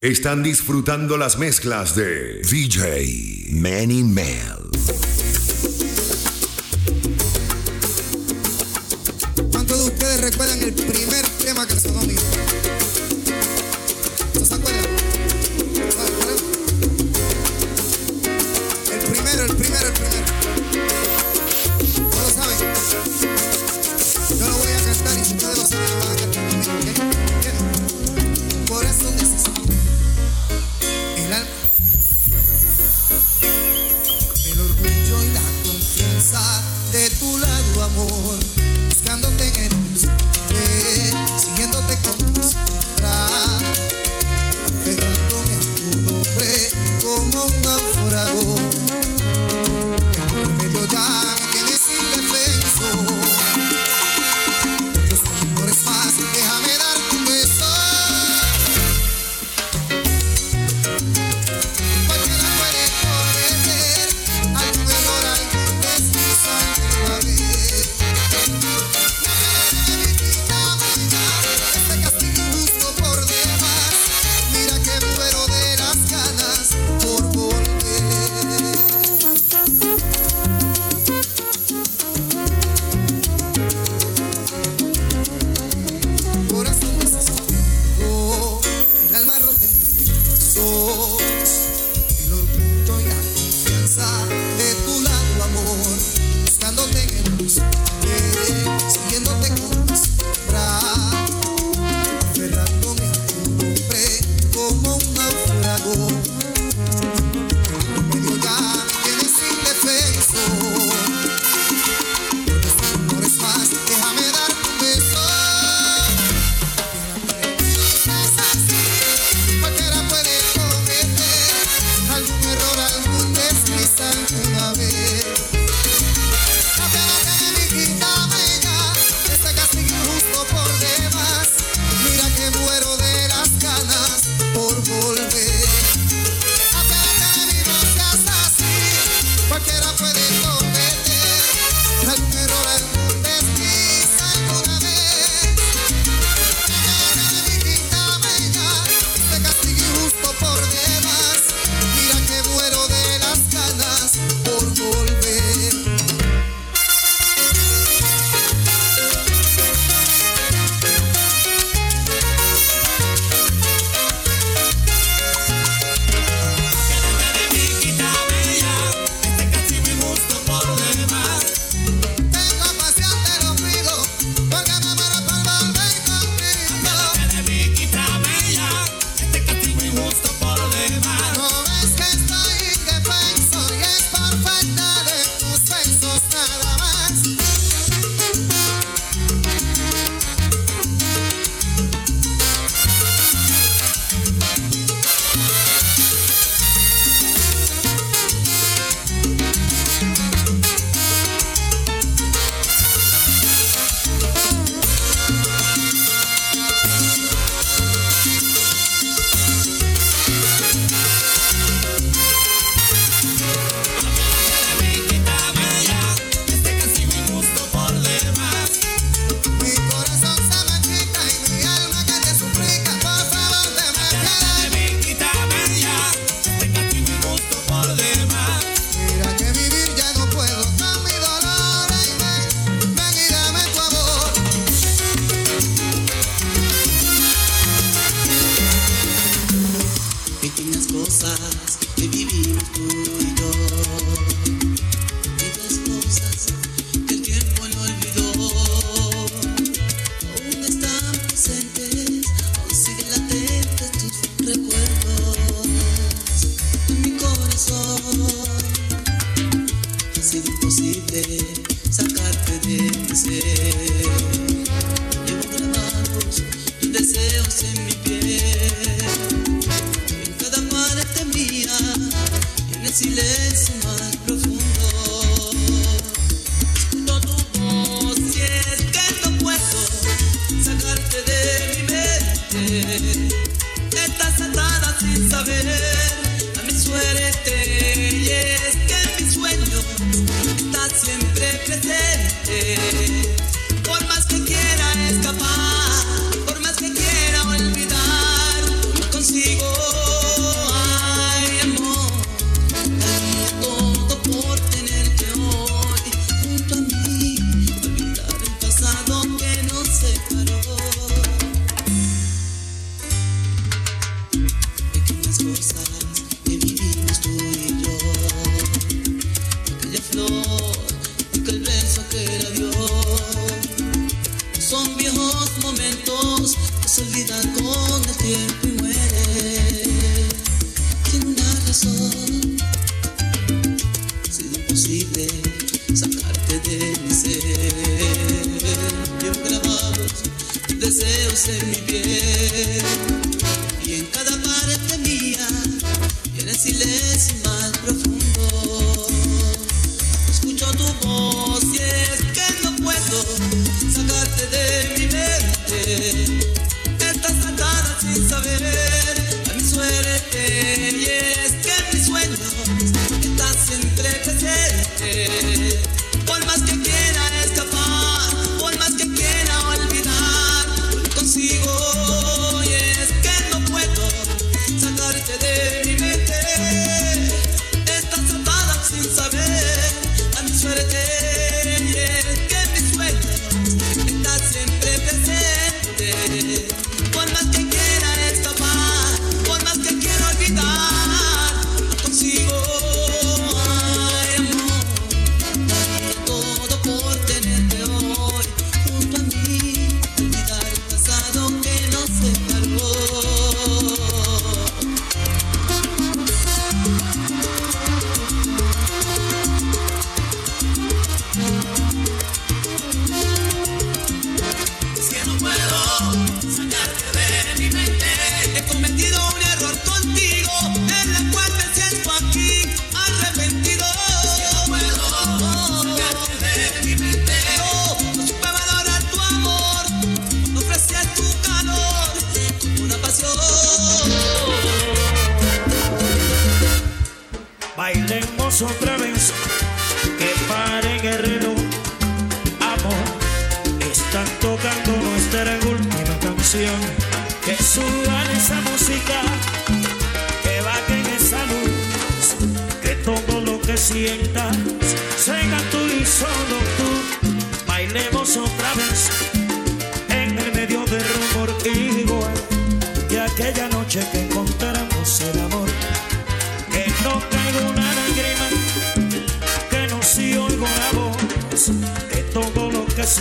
Están disfrutando las mezclas de DJ Manny Mel. Bailemos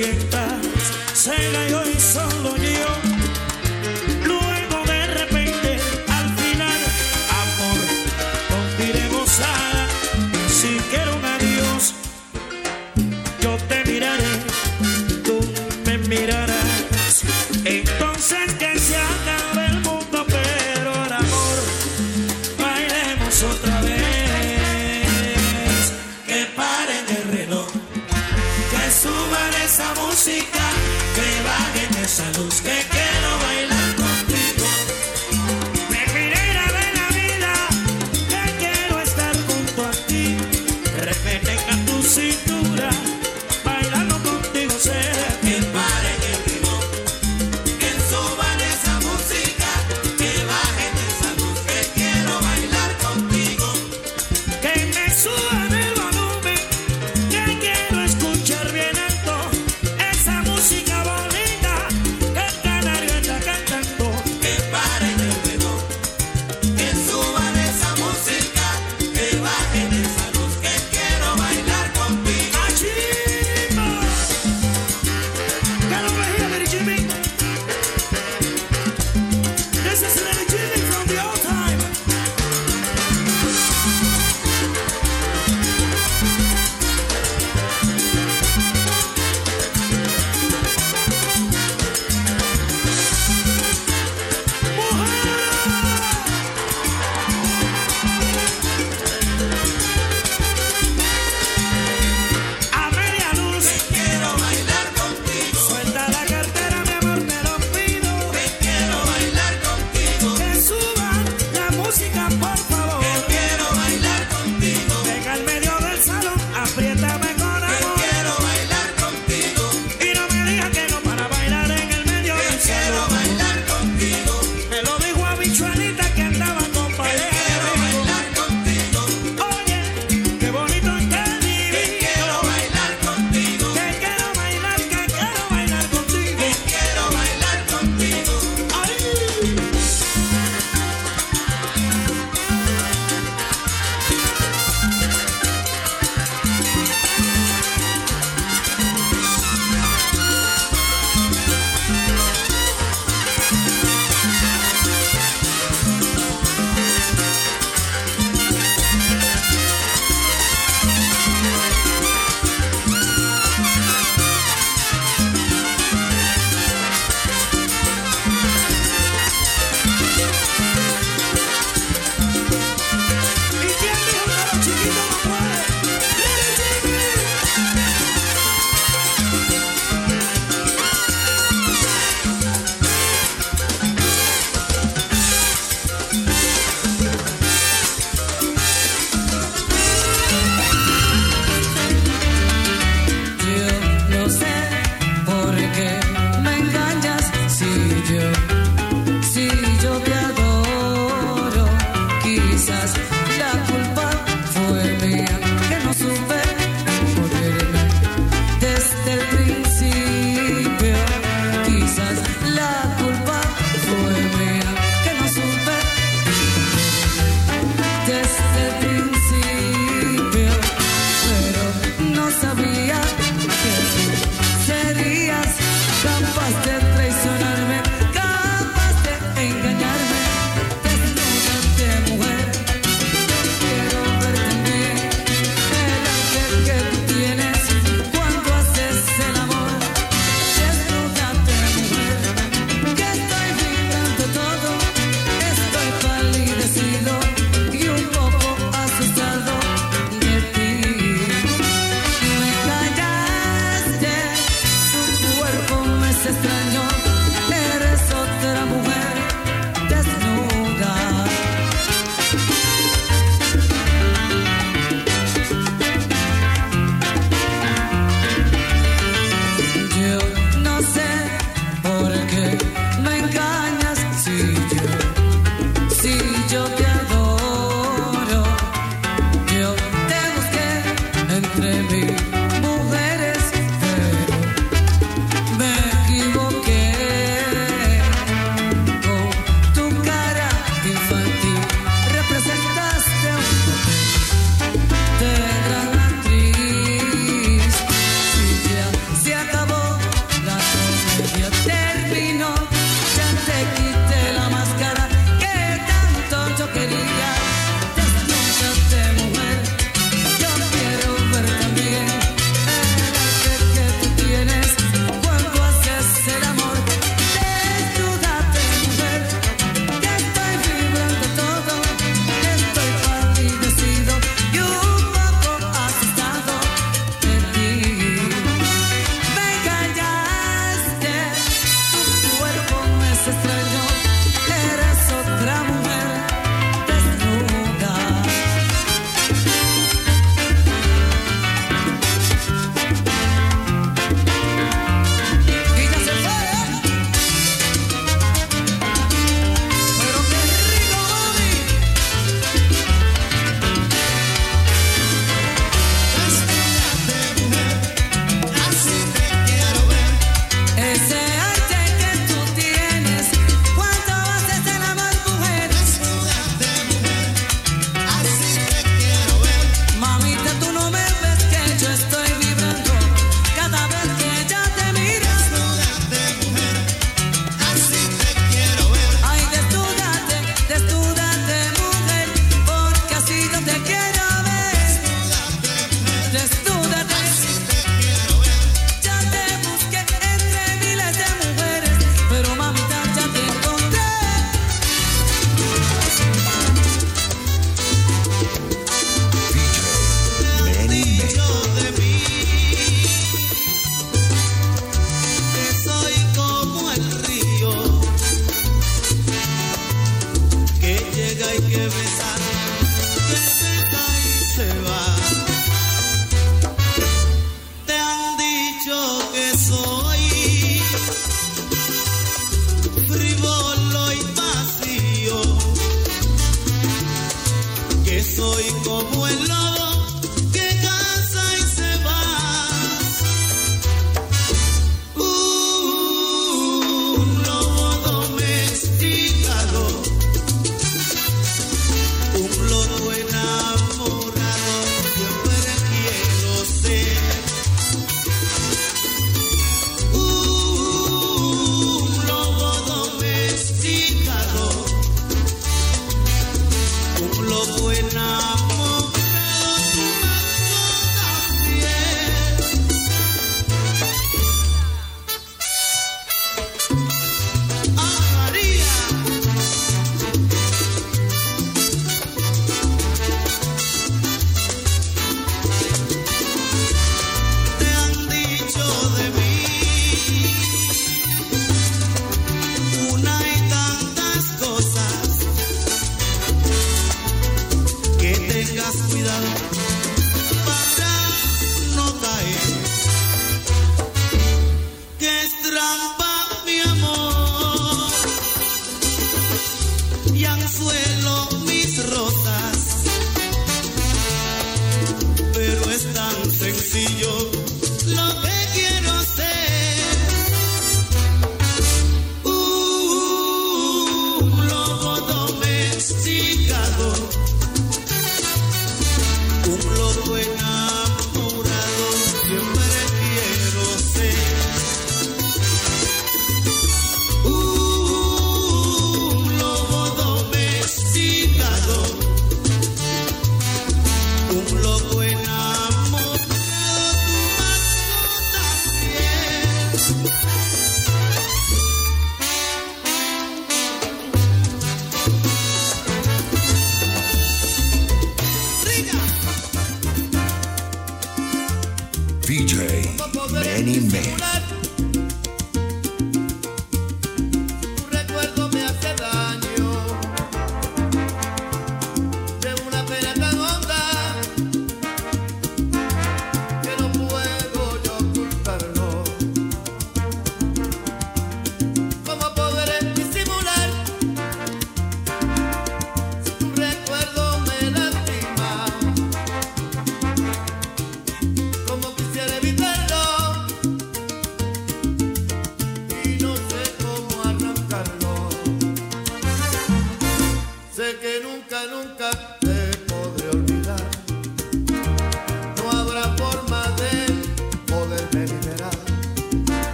lo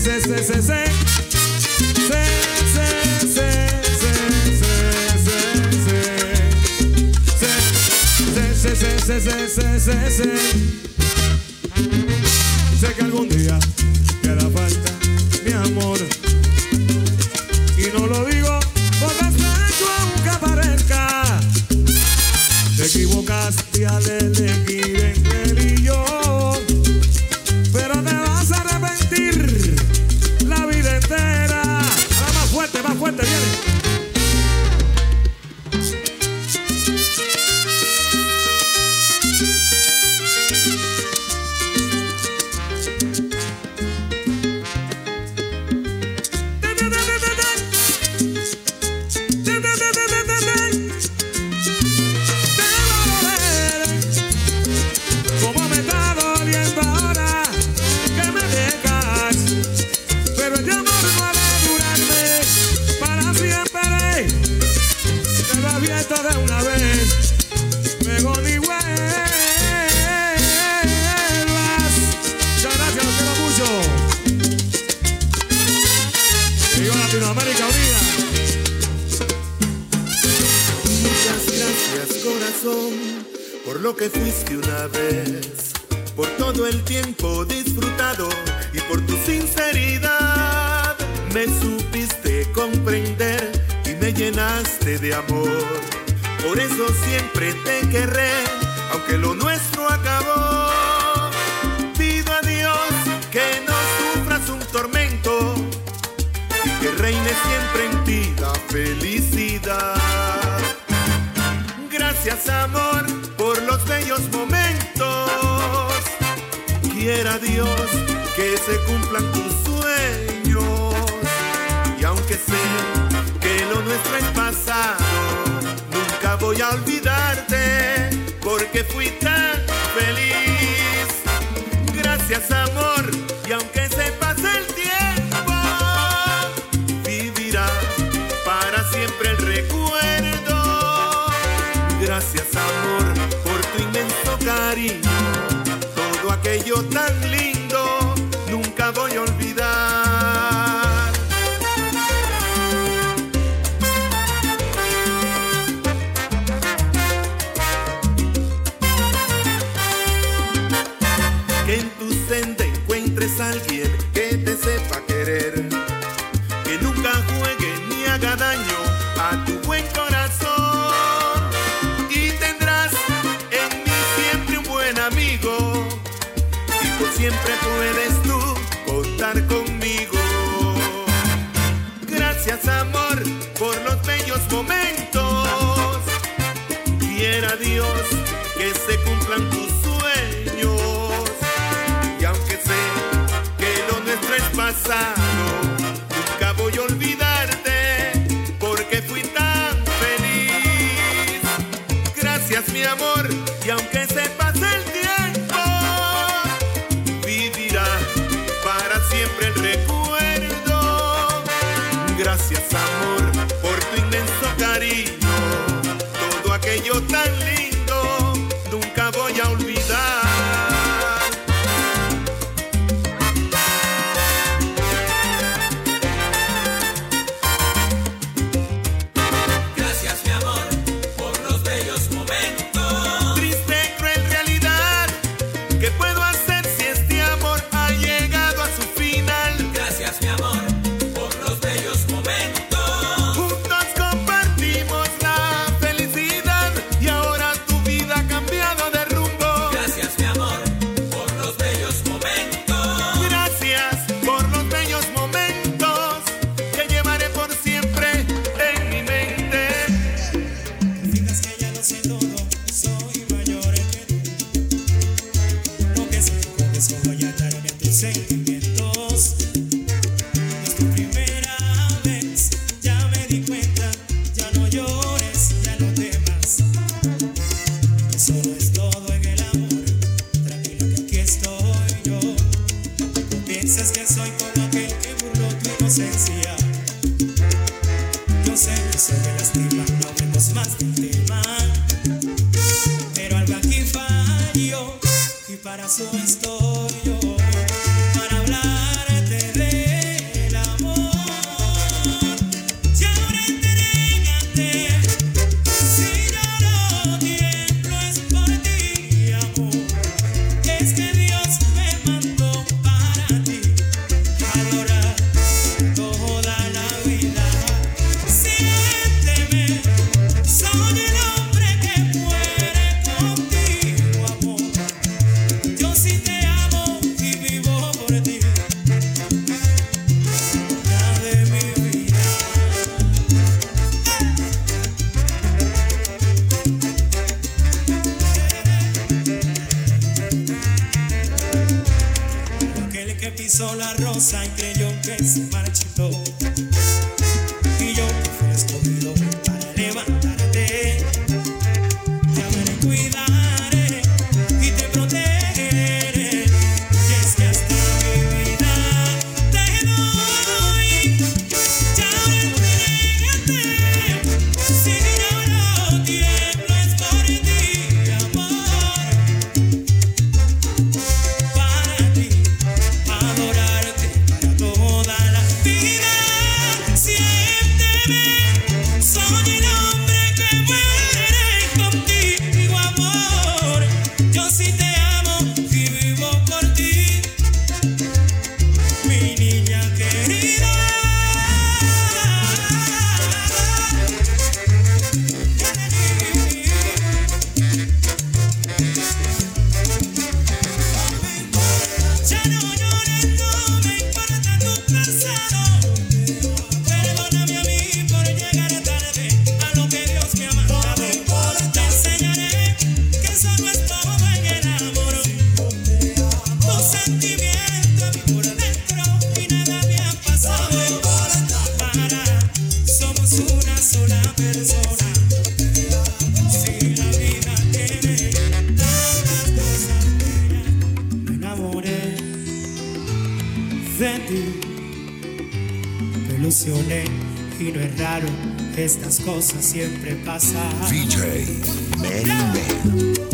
Se, se, se, se, se, se. Se, se, se, se, se, se, se. Se, se, se, se, se, se, se. Sé comprender y me llenaste de amor. Por eso siempre te querré, aunque lo nuestro acabó. Pido a Dios que no sufras un tormento y que reine siempre en ti la felicidad. Gracias amor por los bellos momentos. Quiera Dios que se cumplan tus que lo nuestro es pasado, nunca voy a olvidarte porque fui tan feliz. Gracias amor y aunque se pase el tiempo, vivirá para siempre el recuerdo. Gracias amor por tu inmenso cariño, todo aquello tan lindo nunca voy a olvidarte porque fui tan feliz. Gracias mi amor, y aunque estas cosas siempre pasan. DJ Mary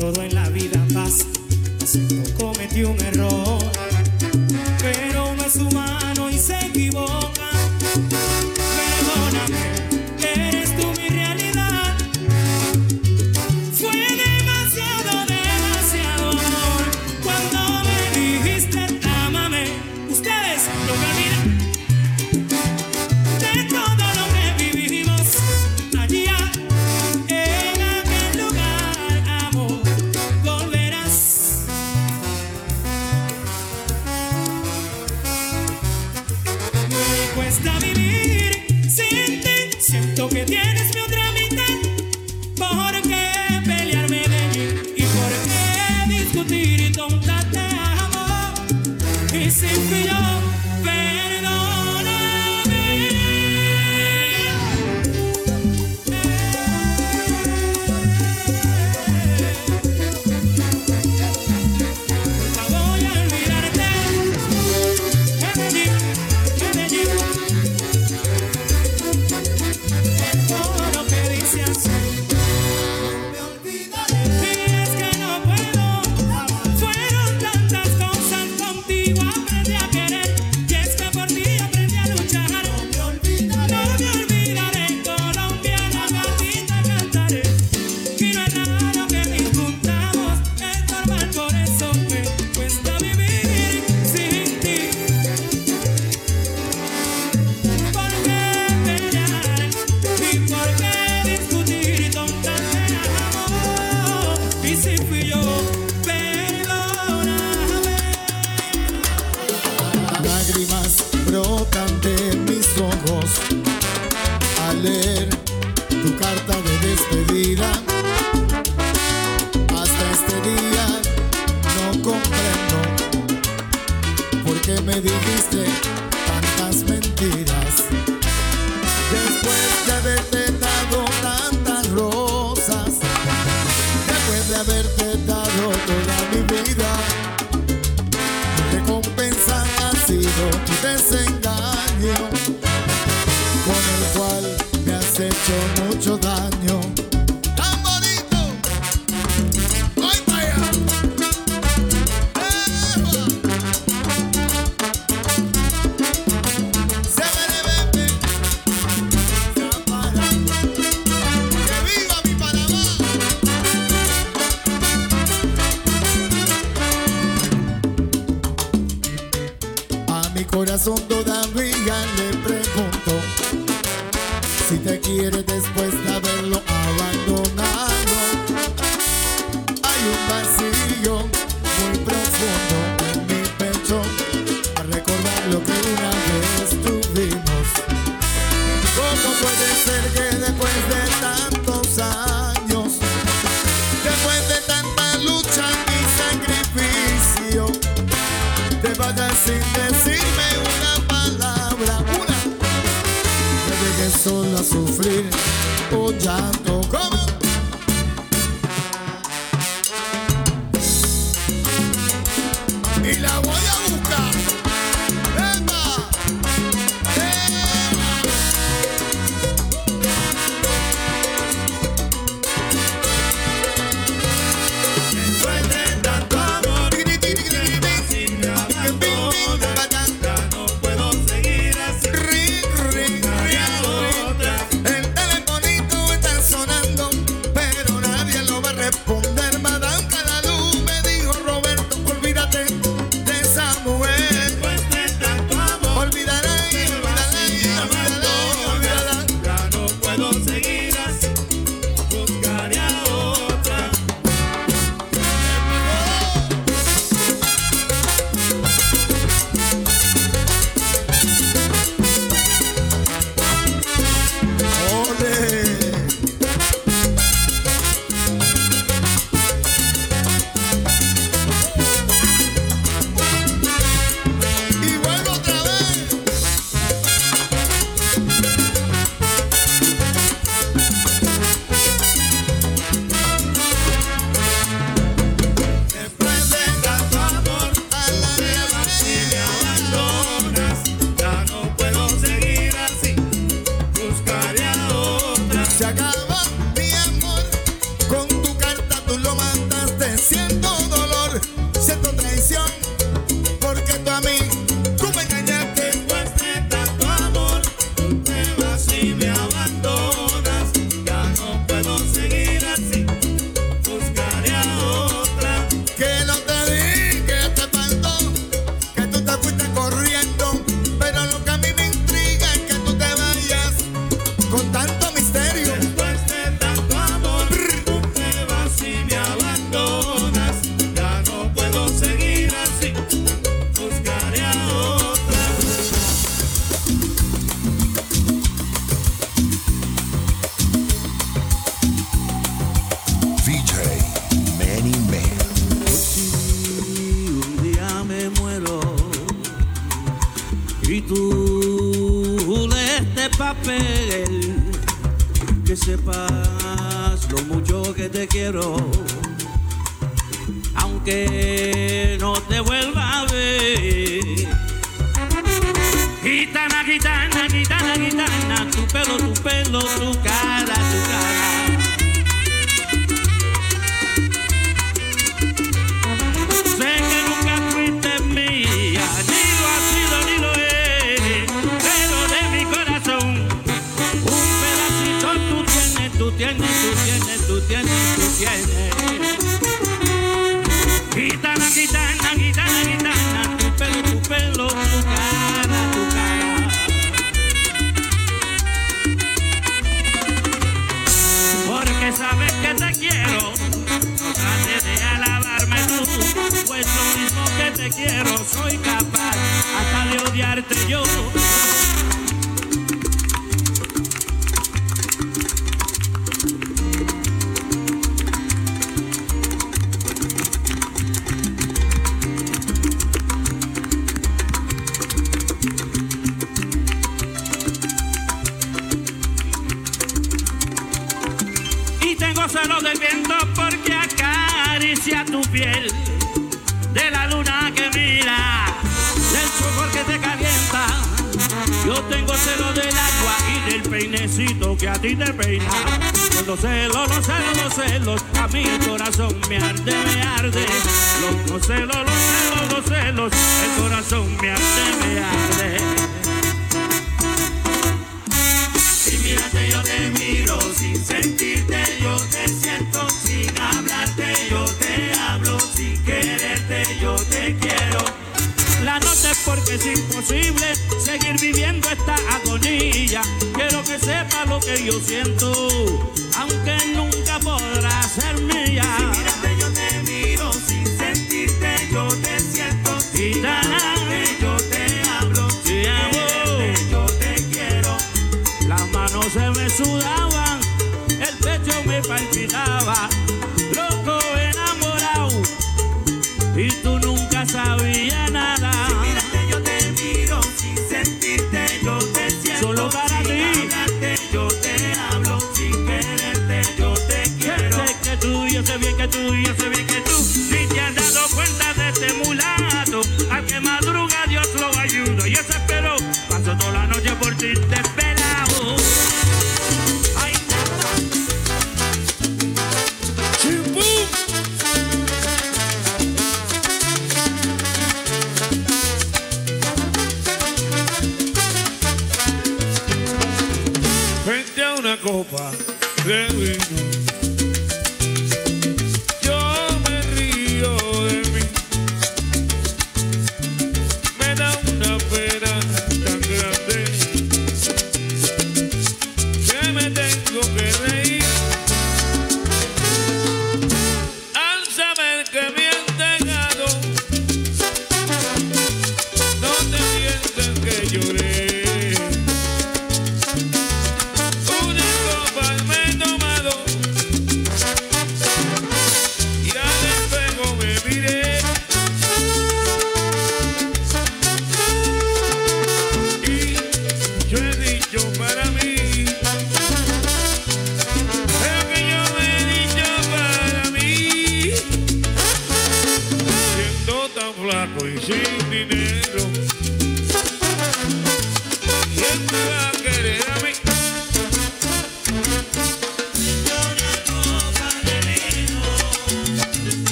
todo en la vida pasa. Hace poco cometí un error. Y la voy a tu piel, de la luna que mira, del sol que te calienta. Yo tengo celo del agua y del peinecito que a ti te peina. Los celos, los celos, los celos, a mí el corazón me arde, me arde. Los celos, los celos, los celos, el corazón me arde, me arde. Es imposible seguir viviendo esta agonía. Quiero que sepa lo que yo siento, aunque nunca tú, yo sé bien que tú. Si te has dado cuenta de este mulato, al que madruga Dios lo ayuda. Y eso espero, paso toda la noche por ti desvelado. Ay, frente a una copa de vino.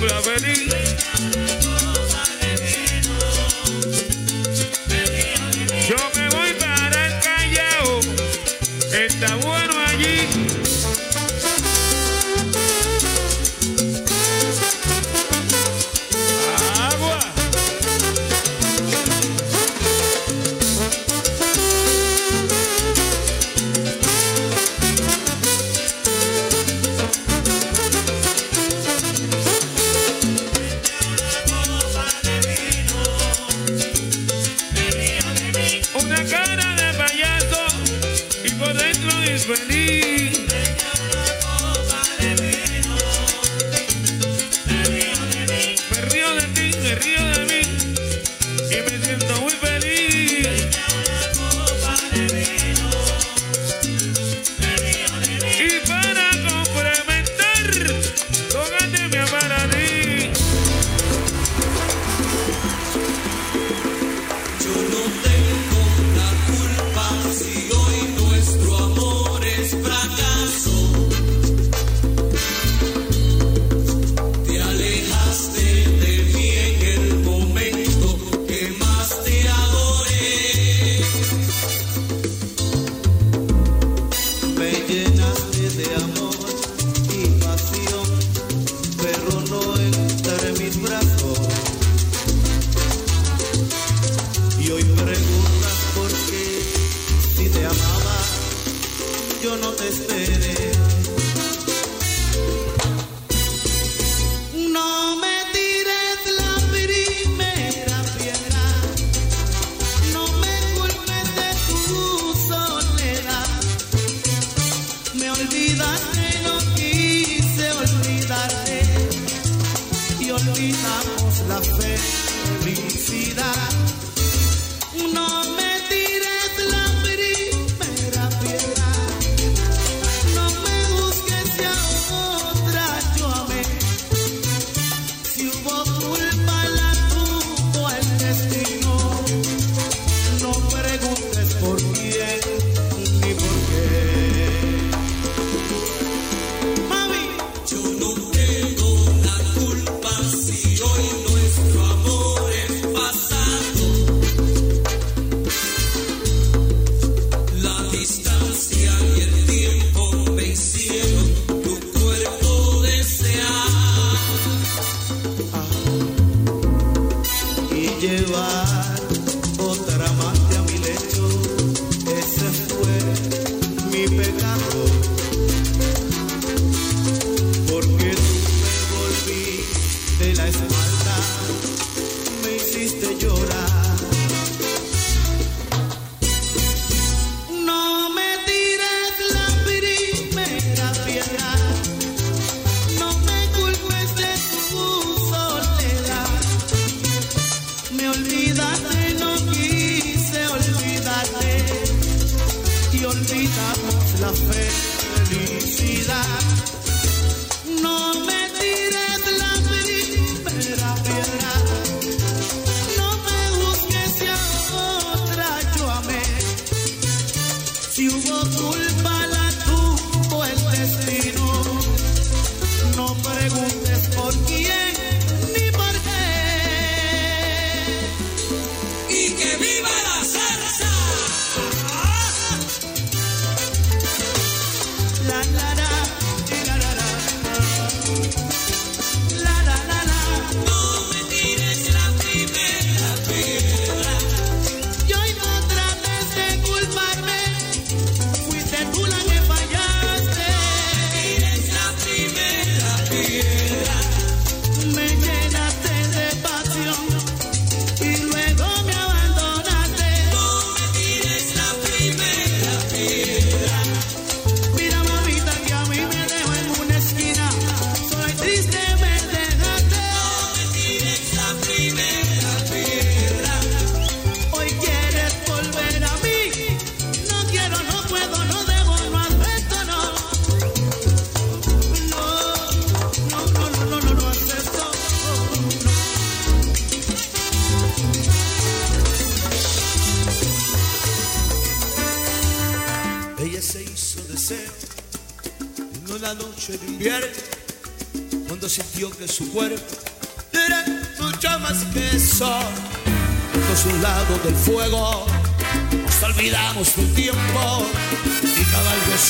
Cumpla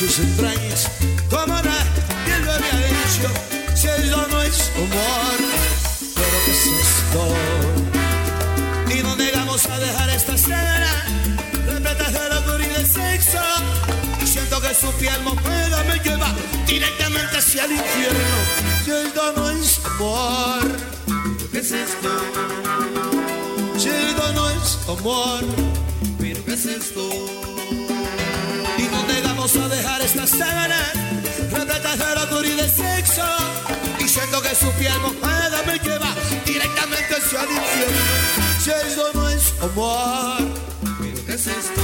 sus entrañas. Como nadie lo había dicho, si ello no es humor, pero que es esto? Y no negamos a dejar esta escena repleta de locura y de sexo. Y siento que su piel mojada me lleva directamente hacia el infierno. Si ello no es amor, ¿pero ¿qué es esto? Si ello no es amor, pero ¿qué es esto? Vamos a dejar esta sábana repleta de locura y de sexo. Y siento que su piel mojada me lleva directamente hacia el infierno. Si esto no es amor, ¿pero qué es esto?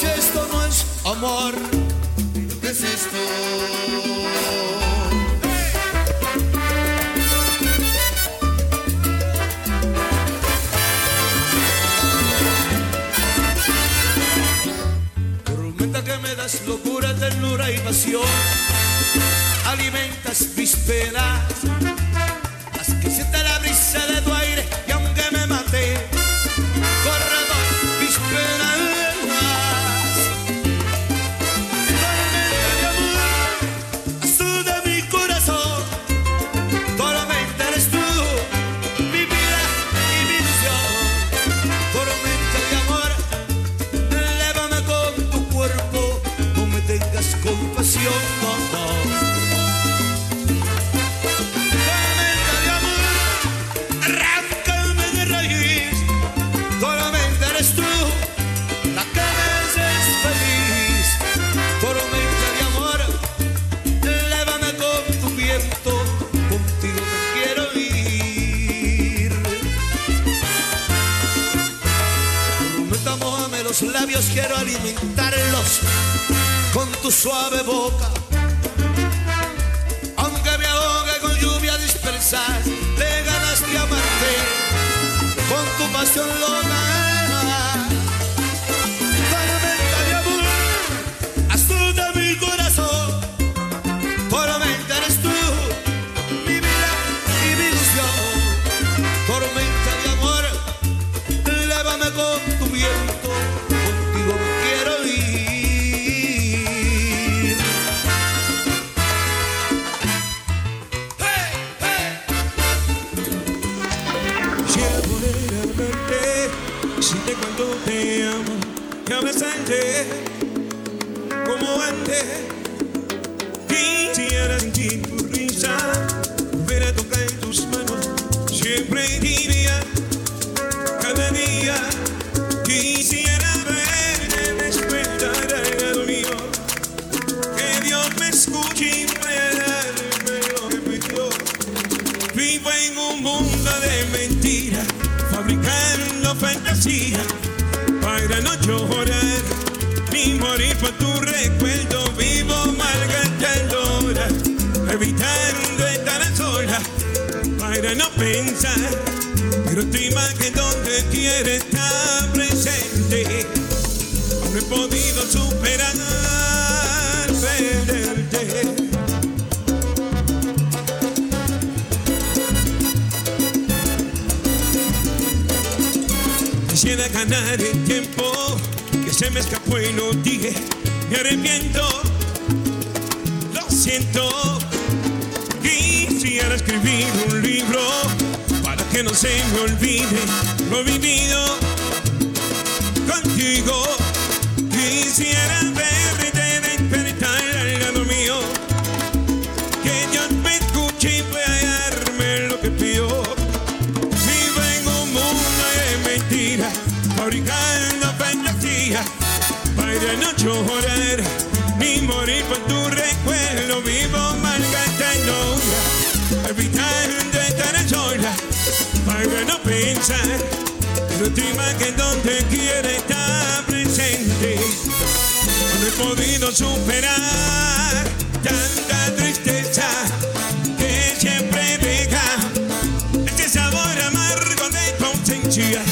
Si esto no es amor, ¿pero qué es esto? locura, ternura y pasión, alimentas mis penas. labios quiero alimentarlos con tu suave boca. Aunque me ahogue con lluvia dispersar, le ganas de amarte con tu pasión loca. pensar, pero tu imagen donde quiere estar presente. No he podido superar perderte. Quisiera ganar el tiempo que se me escapó y no dije, me arrepiento, lo siento quisiera escribir un libro para que no se me olvide lo vivido contigo. Quisiera verte despertar al lado mío, que yo me escuche y hallarme lo que pido. Vivo en un mundo de mentiras, fabricando fantasías para no llorar. pensar, no te que donde quiere estar presente. No he podido superar tanta tristeza que siempre deja este sabor amargo de tu ausencia.